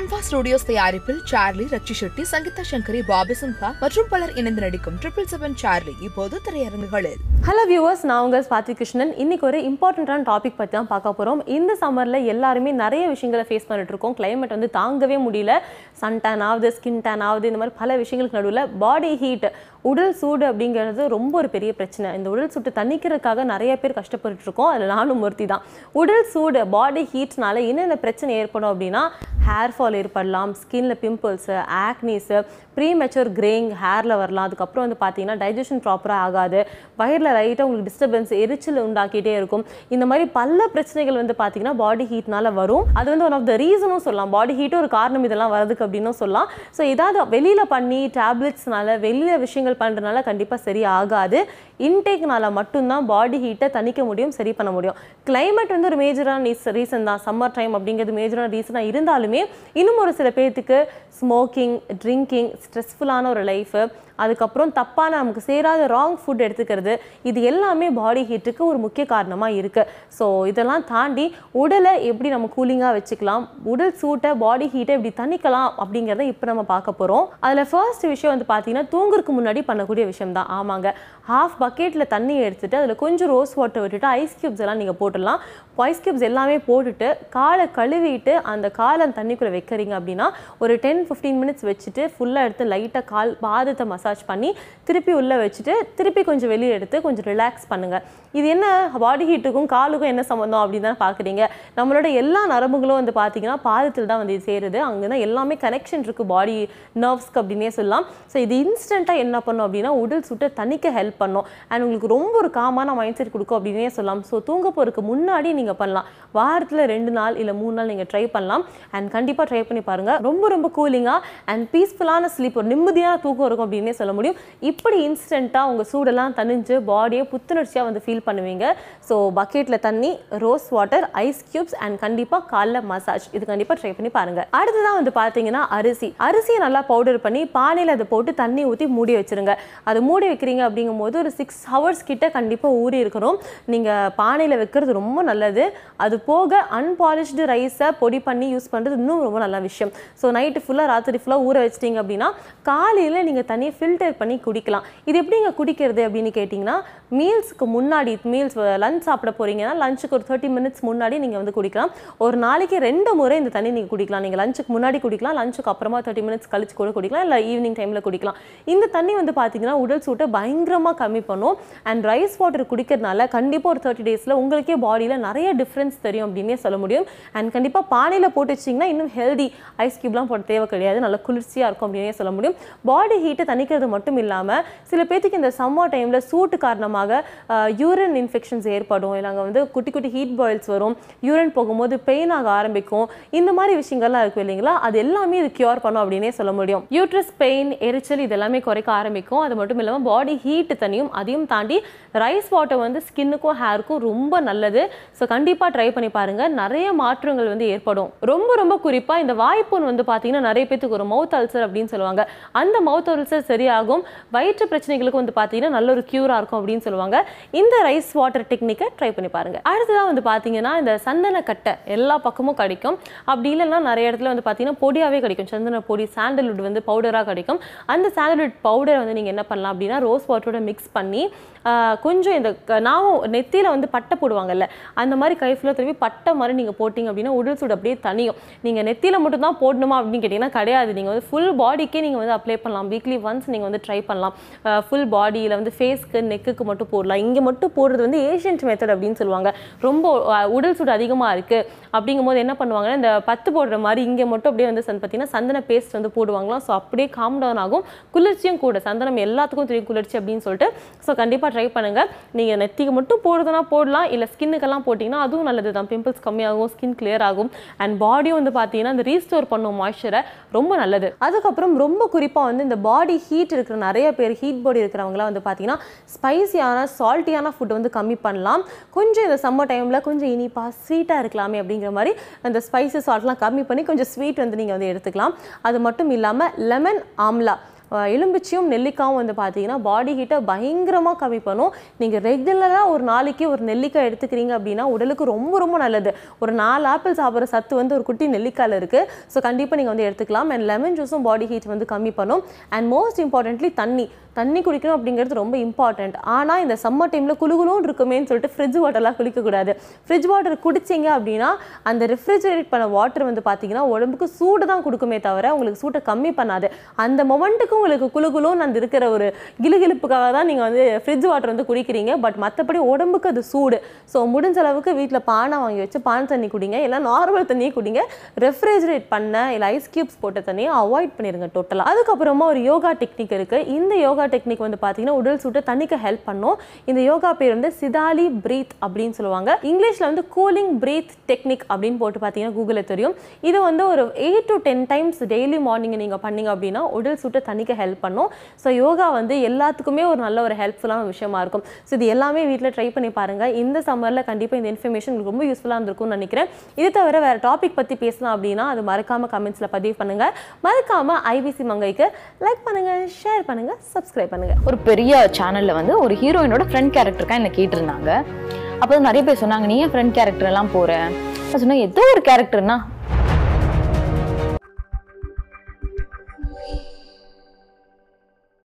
ரன்வா studios தயாரிப்பில் Charlie ரச்சி Shetty Sangeetha Sankari Bobby Simha மற்றும் பலர் இணைந்து நடிக்கும் ட்ரிபிள் செவன் சார்லி இப்போது திரையரங்குகளில். ஹலோ வியூவர்ஸ் நான் உங்கள் ஸ்வாதி கிருஷ்ணன். இன்னைக்கு ஒரு இம்பார்ட்டண்ட்டான டாபிக் பற்றி தான் பார்க்க போகிறோம் இந்த சம்மரில் எல்லாருமே நிறைய விஷயங்களை ஃபேஸ் பண்ணிட்டு இருக்கோம். கிளைமேட் வந்து தாங்கவே முடியல. சன் டேன் ஆகுது ஸ்கின் டேன் ஆகுது இந்த மாதிரி பல விஷயங்களுக்கு நடுவில் பாடி ஹீட் உடல் சூடு அப்படிங்கிறது ரொம்ப ஒரு பெரிய பிரச்சனை. இந்த உடல் சூட்டு தணிக்கிறதுக்காக நிறைய பேர் கஷ்டப்பட்டுட்டு இருக்கோம். அதில் நானும் ஒருத்தி தான் உடல் சூடு பாடி ஹீட்னால என்னென்ன பிரச்சனை ஏற்படும் அப்படின்னா ஹேர் ஃபால் ஏற்படலாம் ஸ்கின்ல பிம்பிள்ஸு ஆக்னீஸு ப்ரீமெச்சூர் கிரேயிங் ஹேரில் வரலாம். அதுக்கப்புறம் வந்து பார்த்தீங்கன்னா டைஜஷன் ப்ராப்பராக ஆகாது. வயிறில் லைட்டாக உங்களுக்கு டிஸ்டர்பன்ஸ் எரிச்சல் உண்டாக்கிட்டே இருக்கும். இந்த மாதிரி பல பிரச்சனைகள் வந்து பார்த்தீங்கன்னா பாடி ஹீட்னால வரும். அது வந்து ஒன் ஆஃப் த ரீசனும் சொல்லலாம். பாடி ஹீட்டும் ஒரு காரணம் இதெல்லாம் வரதுக்கு அப்படின்னும் சொல்லலாம். ஸோ ஏதாவது வெளியில் பண்ணி டேப்லெட்ஸ்னால வெளியில் விஷயங்கள் பண்ணுறதுனால கண்டிப்பாக சரி ஆகாது. இன்டேக்னால மட்டும்தான் பாடி ஹீட்டை தணிக்க முடியும் சரி பண்ண முடியும். கிளைமேட் வந்து ஒரு மேஜரான ரீசன் தான். சம்மர் டைம் அப்படிங்கிறது மேஜரான ரீசனாக இருந்தாலுமே இன்னும் ஒரு சில பேர்த்துக்கு ஸ்மோக்கிங் ட்ரிங்கிங் ஸ்ட்ரெஸ்ஃபுல்லான ஒரு லைஃபு அதுக்கப்புறம் தப்பான நமக்கு சேராத ராங் ஃபுட் எடுத்துக்கிறது இது எல்லாமே பாடி ஹீட்டுக்கு ஒரு முக்கிய காரணமாக இருக்குது ஸோ இதெல்லாம் தாண்டி உடலை எப்படி நம்ம கூலிங்காக வச்சுக்கலாம் உடல் சூட்டை பாடி ஹீட்டை எப்படி தணிக்கலாம் அப்படிங்கிறத இப்போ நம்ம பார்க்க போகிறோம் அதில் ஃபர்ஸ்ட் விஷயம் வந்து பார்த்தீங்கன்னா தூங்குறதுக்கு முன்னாடி பண்ணக்கூடிய விஷயம் தான் ஆமாங்க ஹாஃப் பக்கெட்டில் தண்ணி எடுத்துகிட்டு அதில் கொஞ்சம் ரோஸ் வாட்டர் விட்டுட்டு ஐஸ் க்யூப்ஸ் எல்லாம் நீங்கள் போட்டுடலாம். ஐஸ் க்யூப்ஸ் எல்லாமே போட்டுட்டு காலை கழுவிட்டு அந்த காலை தண்ணிக்குள்ளே வைக்கிறீங்க அப்படின்னா ஒரு டென் ஃபிஃப்டீன் மினிட்ஸ் வச்சுட்டு ஃபுல்லாக எடுத்து லைட்டாக கால் பாதத்தை மசாஜ் பண்ணி திருப்பி உள்ளே வச்சுட்டு திருப்பி கொஞ்சம் வெளியே எடுத்து கொஞ்சம் ரிலாக்ஸ் பண்ணுங்கள் இது என்ன பாடி ஹீட்டுக்கும் காலுக்கும் என்ன சம்மந்தம் அப்படின்னு தான் பார்க்குறீங்க நம்மளோட எல்லா நரம்புகளும் வந்து பார்த்தீங்கன்னா பாதத்தில் தான் வந்து சேருது. அங்கே தான் எல்லாமே கனெக்ஷன் இருக்குது பாடி நர்வ்ஸ்க்கு அப்படின்னே சொல்லலாம். ஸோ இது இன்ஸ்டண்ட்டாக என்ன பண்ணும் அப்படின்னா உடல் சுட்டை தணிக்க ஹெல்ப் பண்ணும். அண்ட் உங்களுக்கு ரொம்ப ஒரு காமான மைண்ட் செட் கொடுக்கும் அப்படின்னே சொல்லலாம். ஸோ தூங்க போகிறதுக்கு முன்னாடி நீங்கள் பண்ணலாம். வாரத்தில் ரெண்டு நாள் இல்லை மூணு நாள் நீங்கள் ட்ரை பண்ணலாம். அண்ட் கண்டிப்பாக ட்ரை பண்ணி பாருங்கள் ரொம்ப ரொம்ப கூலிங்காக அண்ட் பீஸ்ஃபுல்லான ஸ்லீப் ஒரு நிம்மதியான தூக்கம் இருக்கும் அப்படின்னே சொல்ல முடியும். இப்படி இன்ஸ்டண்ட்டாக உங்கள் சூடெல்லாம் தணிஞ்சு பாடியை புத்துணர்ச்சியாக வந்து ஃபீல் பண்ணுவீங்க. ஸோ பக்கெட்டில் தண்ணி rose water ice cubes and கண்டிப்பாக காலைல மசாஜ் இது கண்டிப்பாக ட்ரை பண்ணி பாருங்கள் அடுத்ததான் வந்து பார்த்தீங்கன்னா அரிசி. அரிசியை நல்லா பவுடர் பண்ணி பானையில் அதை போட்டு தண்ணி ஊற்றி மூடி வச்சிருங்க. அது மூடி வைக்கிறீங்க அப்படிங்கும்போது ஒரு சிக்ஸ் ஹவர்ஸ் கிட்ட கண்டிப்பாக ஊறி இருக்கணும். நீங்கள் பானையில் வைக்கிறது ரொம்ப நல்லது. அது போக அன்பாலிஷ்டு ரைஸை பொடி பண்ணி யூஸ் பண்ணுறது இன்னும் ரொம்ப நல்ல விஷயம். ஸோ நைட்டு ஃபுல்லாக ராத்திரி ஃபுல்லாக ஊற வச்சிட்டிங்க அப்படின்னா காலையில் நீங்கள் தண்ணியை ஃபில்டர் பண்ணி குடிக்கலாம். இது எப்படிங்க குடிக்கிறது அப்படின்னு கேட்டிங்கன்னா மீல்ஸ்க்கு முன்னாடி மீல்ஸ் லஞ்ச் சாப்பிட போகிறீங்கன்னா லஞ்சுக்கு ஒரு தேர்ட்டி மினிட்ஸ் முன்னாடி நீங்கள் வந்து குடிக்கலாம். ஒரு நாளைக்கு ரெண்டு முறை இந்த தண்ணி நீங்கள் குடிக்கலாம். நீங்கள் லஞ்சுக்கு முன்னாடி குடிக்கலாம் லஞ்சுக்கு அப்புறமா தேர்ட்டி மினிட்ஸ் கழிச்சு கூட குடிக்கலாம் இல்லை ஈவினிங் டைமில் குடிக்கலாம். இந்த தண்ணி வந்து பார்த்தீங்கன்னா உடல் சூட்டை பயங்கரமாக கம்மி பண்ணும். அண்ட் ரைஸ் வாட்டர் குடிக்கிறதுனால கண்டிப்பாக ஒரு தேர்ட்டி டேஸில் உங்களுக்கே பாடியில் நிறைய டிஃப்ரென்ஸ் தெரியும் அப்படின்னே சொல்ல முடியும். அண்ட் கண்டிப்பாக பானையில் போட்டு வச்சிங்கன்னா இன்னும் ஹெல்தி ஐஸ் க்யூப்லாம் போட தேவை கிடையாது. நல்ல குளிர்ச்சியாக இருக்கும் அப்படின்னே சொல்ல முடியும். பாடி ஹீட்டை கிடைக்கிறது மட்டும் இல்லாமல் சில பேர்த்துக்கு இந்த சம்மர் டைமில் சூட்டு காரணமாக யூரின் இன்ஃபெக்ஷன்ஸ் ஏற்படும். இல்லை அங்கே வந்து குட்டி குட்டி ஹீட் பாயில்ஸ் வரும். யூரின் போகும்போது பெயின் ஆக ஆரம்பிக்கும். இந்த மாதிரி விஷயங்கள்லாம் இருக்கும் இல்லைங்களா? அது எல்லாமே இது கியூர் பண்ணும் அப்படின்னே சொல்ல முடியும். யூட்ரஸ் பெயின் எரிச்சல் இது எல்லாமே குறைக்க ஆரம்பிக்கும். அது மட்டும் இல்லாமல் பாடி ஹீட் தனியும் அதையும் தாண்டி ரைஸ் வாட்டர் வந்து ஸ்கின்னுக்கும் ஹேருக்கும் ரொம்ப நல்லது. ஸோ கண்டிப்பாக ட்ரை பண்ணி பாருங்கள் நிறைய மாற்றங்கள் வந்து ஏற்படும். ரொம்ப ரொம்ப குறிப்பாக இந்த வாய்ப்புண் வந்து பார்த்தீங்கன்னா நிறைய பேத்துக்கு ஒரு மவுத் அல்சர் அப்படின்னு சொல்லுவாங்க. அந்த மவுத் அல்சர் சரியாகும். வயிற்று பிரச்சனைகளுக்கு வந்து பார்த்தீங்கன்னா நல்ல ஒரு க்யூராக இருக்கும் அப்படின்னு சொல்லுவாங்க. இந்த ரைஸ் வாட்டர் டெக்னிக்கை ட்ரை பண்ணி பாருங்க. அடுத்ததாக வந்து பார்த்தீங்கன்னா இந்த சந்தன கட்டை எல்லா பக்கமும் கிடைக்கும். அப்படி இல்லைன்னா நிறைய இடத்துல வந்து பார்த்தீங்கன்னா பொடியாகவே கிடைக்கும். சந்தன பொடி சாண்டல்வுட் வந்து பவுடராக கிடைக்கும். அந்த சாண்டல்வுட் பவுடரை வந்து நீங்கள் என்ன பண்ணலாம் அப்படின்னா ரோஸ் வாட்டரோட மிக்ஸ் பண்ணி கொஞ்சம் இந்த க- நாவும் நெத்தியில் வந்து பட்டை போடுவாங்கல்ல அந்த மாதிரி கை ஃபுல்லாக திருப்பி பட்டை மாதிரி நீங்கள் போட்டிங்க அப்படின்னா உடல் சூடு அப்படியே தனியும் நீங்கள் நெத்தியில் மட்டும் தான் போடணுமா அப்படின்னு கேட்டிங்கன்னா கிடையாது. நீங்கள் வந்து ஃபுல் பாடிக்கே நீங்கள் வந்து அப்ளை பண்ணலாம். வீக்லி ஒன்ஸ் நீங்கள் வந்து ட்ரை பண்ணலாம். ஃபுல் பாடியில் வந்து ஃபேஸ்க்கு நெக்குக்கு மட்டும் போடலாம். இங்கே மட்டும் போடுறது வந்து ஏஷியன்ட் மெத்தட் அப்படின்னு சொல்லுவாங்க. ரொம்ப உடல் சூடு அதிகமாக இருக்குது அப்படிங்கும்போது என்ன பண்ணுவாங்கன்னா இந்த பத்து போடுற மாதிரி இங்கே மட்டும் அப்படியே வந்து பார்த்தீங்கன்னா சந்தன பேஸ்ட் வந்து போடுவாங்களாம். ஸோ அப்படியே காம் டவுன் ஆகும். குளிர்ச்சியும் கூட. சந்தனம் எல்லாத்துக்கும் தெரியும் குளிர்ச்சி அப்படின்னு சொல்லிட்டு. ஸோ கண்டிப்பாக ட்ரை பண்ணுங்கள் நீங்கள் நெத்திக்கு மட்டும் போடுறதுனா போடலாம். இல்லை ஸ்கின்னுக்கெல்லாம் போட்டிங்கன்னா அதுவும் நல்லது தான் பிம்பிள்ஸ் கம்மியாகும் ஸ்கின் கிளியர் ஆகும். அண்ட் பாடியும் வந்து பார்த்தீங்கன்னா இந்த ரீஸ்டோர் பண்ணும் மாய்ச்சரை ரொம்ப நல்லது. அதுக்கப்புறம் ரொம்ப குறிப்பாக வந்து இந்த பாடி ஹீட் ஹீட் இருக்கிற நிறைய பேர் ஹீட் பாடி இருக்கிறவங்களாம் வந்து பார்த்தீங்கன்னா ஸ்பைசியான சால்ட்டியான ஃபுட் வந்து கம்மி பண்ணலாம். கொஞ்சம் இந்த சம்மர் டைமில் கொஞ்சம் இனிப்பாக ஸ்வீட்டாக இருக்கலாமே அப்படிங்கிற மாதிரி அந்த ஸ்பைசஸ் சால்ட்லாம் கம்மி பண்ணி கொஞ்சம் ஸ்வீட் வந்து நீங்கள் வந்து எடுத்துக்கலாம். அது மட்டும் இல்லாமல் லெமன் ஆம்லா எலும்பிச்சியும் நெல்லிக்காயும் வந்து பார்த்தீங்கன்னா பாடி ஹீட்டை பயங்கரமாக கம்மி பண்ணும் நீங்கள் ரெகுலராக ஒரு நாளைக்கு ஒரு நெல்லிக்காய் எடுத்துக்கிறீங்க அப்படின்னா உடலுக்கு ரொம்ப ரொம்ப நல்லது. ஒரு நாலு ஆப்பிள் சாப்பிட்ற சத்து வந்து ஒரு குட்டி நெல்லிக்காயில் இருக்குது ஸோ கண்டிப்பாக நீங்கள் வந்து எடுத்துக்கலாம். அண்ட் லெமன் ஜூஸும் பாடி ஹீட் வந்து கம்மி பண்ணும். அண்ட் மோஸ்ட் இம்பார்ட்டன்ட்லி தண்ணி. தண்ணி குடிக்கணும் அப்படிங்கிறது ரொம்ப இம்பார்ட்டண்ட் ஆனால் இந்த சம்மர் டைமில் குழுகுலும் இருக்குமேன்னு சொல்லிட்டு ஃப்ரிட்ஜ் வாட்டர்லாம் குளிக்கக்கூடாது. ஃப்ரிட்ஜ் வாட்டர் குடிச்சிங்க அப்படின்னா அந்த ரெஃப்ரிஜரேட் பண்ண வாட்டர் வந்து பார்த்தீங்கன்னா உடம்புக்கு சூடு தான் கொடுக்குமே தவிர உங்களுக்கு சூட்டை கம்மி பண்ணாது. அந்த மொமெண்ட்டுக்கும் உங்களுக்கு குளுகுலும் அந்த இருக்கிற ஒரு கிலுகிலுப்புக்காக தான் நீங்கள் வந்து ஃப்ரிட்ஜ் வாட்டர் வந்து குடிக்கிறீங்க. பட் மற்றபடி உடம்புக்கு அது சூடு. ஸோ முடிஞ்ச அளவுக்கு வீட்டில் பானை வாங்கி வச்சு பான் தண்ணி குடிங்க. இல்லை நார்மல் தண்ணியே குடிங்க. ரெஃப்ரிஜரேட் பண்ண இல்லை ஐஸ் கியூப்ஸ் போட்ட தண்ணியை அவாய்ட் பண்ணிடுங்க டோட்டலாக அதுக்கப்புறமா ஒரு யோகா டெக்னிக் இருக்குது இந்த யோகா டெக்னிக் வந்து பார்த்தீங்கன்னா உடல் சூட்டை தண்ணிக்க ஹெல்ப் பண்ணும். இந்த யோகா பேர் வந்து சிதாலி பிரீத் அப்படின்னு சொல்லுவாங்க. இங்கிலீஷில் வந்து கூலிங் பிரீத் டெக்னிக் அப்படின்னு போட்டு பார்த்தீங்கன்னா கூகுளில் தெரியும். இது வந்து ஒரு eight to ten times daily morning நீங்கள் பண்ணீங்க அப்படின்னா உடல் சூட்டை தண்ணிக்க ஹெல்ப் பண்ணும். ஸோ யோகா வந்து எல்லாத்துக்குமே ஒரு நல்ல ஒரு ஹெல்ப்ஃபுல்லான விஷயமா இருக்கும். ஸோ இது எல்லாமே வீட்டில் ட்ரை பண்ணி பாருங்க. இந்த சம்மரில் கண்டிப்பாக இந்த இன்ஃபர்மேஷன் உங்களுக்கு ரொம்ப யூஸ்ஃபுல்லாக இருந்திருக்கும்னு நினைக்கிறேன். இது தவிர வேற டாபிக் பற்றி பேசலாம் அப்படின்னா அது மறக்காமல் கமெண்ட்ஸில் பதிவு பண்ணுங்க. மறக்காம ஐபிசி மங்கைக்கு லைக் பண்ணுங்க ஷேர் பண்ணுங்க சப்ஸ்கிரைப் பண்ணுங்க. ஒரு பெரிய சேனலில் வந்து ஒரு ஹீரோயினோட ஃப்ரெண்ட் கேரக்டருக்காக என்ன கேட்டிருந்தாங்க. அப்போ நிறைய பேர் சொன்னாங்க நீ ஏன் ஃப்ரெண்ட் கேரக்டர் எல்லாம் போகிறேன் நான் சொன்னேன் ஏதோ ஒரு கேரக்டர்னா